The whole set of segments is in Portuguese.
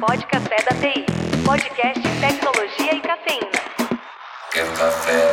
Pode Café da TI. Podcast Tecnologia e Cafeína. Quero café.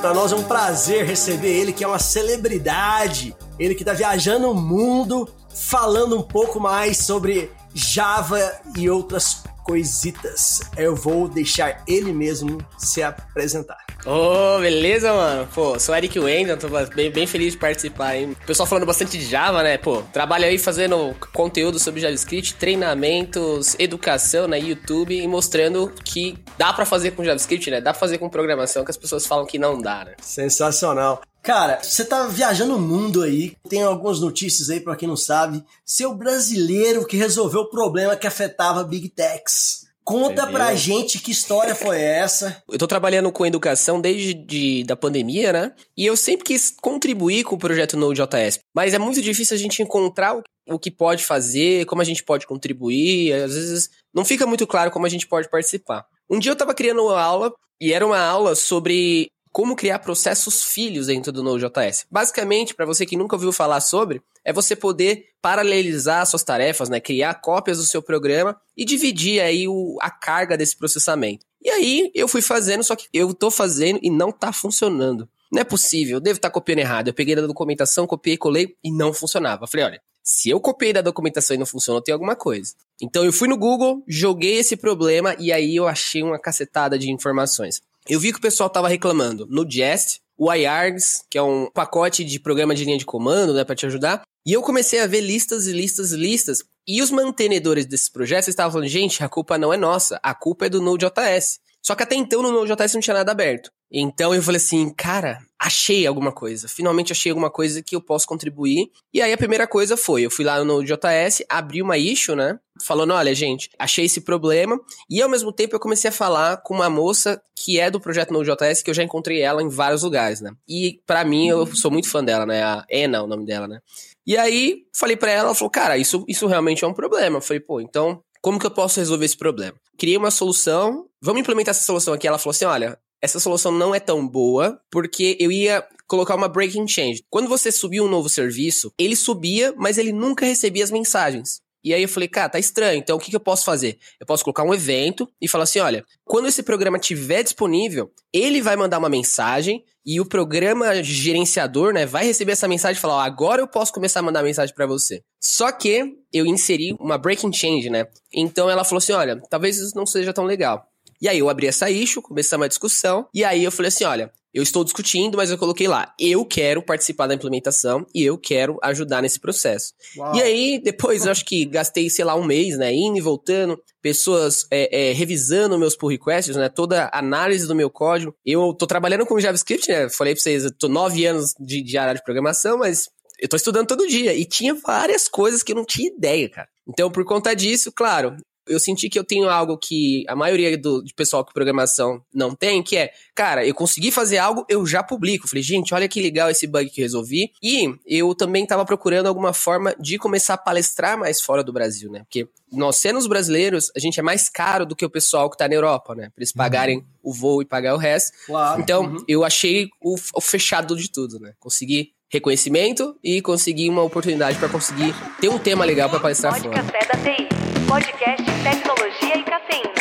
Para nós é um prazer receber ele, que é uma celebridade. Ele que tá viajando o mundo, falando um pouco mais sobre Java e outras coisitas. Eu vou deixar ele mesmo se apresentar. Ô, oh, beleza, mano? Pô, sou Eric Wendel, tô bem, bem feliz de participar, hein? O pessoal falando bastante de Java, né? Pô, trabalho aí fazendo conteúdo sobre JavaScript, treinamentos, educação na né? YouTube e mostrando que dá para fazer com JavaScript, né? Dá pra fazer com programação que as pessoas falam que não dá, né? Sensacional. Cara, você tá viajando o mundo aí, tem algumas notícias aí para quem não sabe. Seu brasileiro que resolveu o problema que afetava Big Techs. Conta Entendeu? pra gente que história foi essa. Eu tô trabalhando com educação desde de, da pandemia, né? E eu sempre quis contribuir com o projeto Node.js. Mas é muito difícil a gente encontrar o, o que pode fazer, como a gente pode contribuir. Às vezes não fica muito claro como a gente pode participar. Um dia eu tava criando uma aula e era uma aula sobre como criar processos filhos dentro do Node.js. Basicamente, para você que nunca ouviu falar sobre, é você poder paralelizar suas tarefas, né? Criar cópias do seu programa e dividir aí o, a carga desse processamento. E aí eu fui fazendo, só que eu tô fazendo e não tá funcionando. Não é possível, eu devo estar tá copiando errado. Eu peguei da documentação, copiei, colei e não funcionava. Falei, olha, se eu copiei da documentação e não funcionou, tem alguma coisa. Então eu fui no Google, joguei esse problema e aí eu achei uma cacetada de informações. Eu vi que o pessoal tava reclamando no Jest, o iArgs, que é um pacote de programa de linha de comando, né, para te ajudar. E eu comecei a ver listas e listas e listas. E os mantenedores desses projetos estavam falando, gente, a culpa não é nossa, a culpa é do Node.js. Só que até então no Node.js não tinha nada aberto. Então eu falei assim, cara, achei alguma coisa. Finalmente achei alguma coisa que eu posso contribuir. E aí a primeira coisa foi, eu fui lá no Node.js, abri uma issue, né? Falando, olha, gente, achei esse problema. E ao mesmo tempo eu comecei a falar com uma moça que é do projeto Node.js, que eu já encontrei ela em vários lugares, né? E para mim, eu sou muito fã dela, né? A Ena, o nome dela, né? E aí, falei para ela, ela falou, cara, isso, isso realmente é um problema. Eu falei, pô, então como que eu posso resolver esse problema? Criei uma solução, vamos implementar essa solução aqui. Ela falou assim: olha, essa solução não é tão boa, porque eu ia colocar uma breaking change. Quando você subia um novo serviço, ele subia, mas ele nunca recebia as mensagens. E aí eu falei, cara, tá estranho. Então o que, que eu posso fazer? Eu posso colocar um evento e falar assim: olha, quando esse programa estiver disponível, ele vai mandar uma mensagem e o programa gerenciador, né, vai receber essa mensagem e falar: agora eu posso começar a mandar mensagem para você. Só que eu inseri uma breaking change, né? Então ela falou assim: olha, talvez isso não seja tão legal. E aí eu abri essa issue, comecei uma discussão, e aí eu falei assim: olha, eu estou discutindo, mas eu coloquei lá, eu quero participar da implementação e eu quero ajudar nesse processo. Uau. E aí, depois, eu acho que gastei, sei lá, um mês, né, indo e voltando, pessoas é, é, revisando meus pull requests, né, toda a análise do meu código. Eu tô trabalhando com JavaScript, né, falei pra vocês, eu tô nove anos de, de área de programação, mas eu tô estudando todo dia. E tinha várias coisas que eu não tinha ideia, cara. Então, por conta disso, claro, eu senti que eu tenho algo que a maioria do de pessoal que programação não tem, que é, cara, eu consegui fazer algo, eu já publico. Falei, gente, olha que legal esse bug que resolvi. E eu também estava procurando alguma forma de começar a palestrar mais fora do Brasil, né? Porque nós, sendo os brasileiros, a gente é mais caro do que o pessoal que tá na Europa, né? Pra eles uhum. pagarem uhum. o voo e pagar o resto. Claro. Então, uhum. eu achei o, o fechado de tudo, né? Consegui reconhecimento e consegui uma oportunidade para conseguir ter um tema legal para palestrar fora. Café da TI, podcast Tecnologia e Cafeína.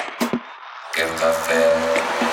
Quero café.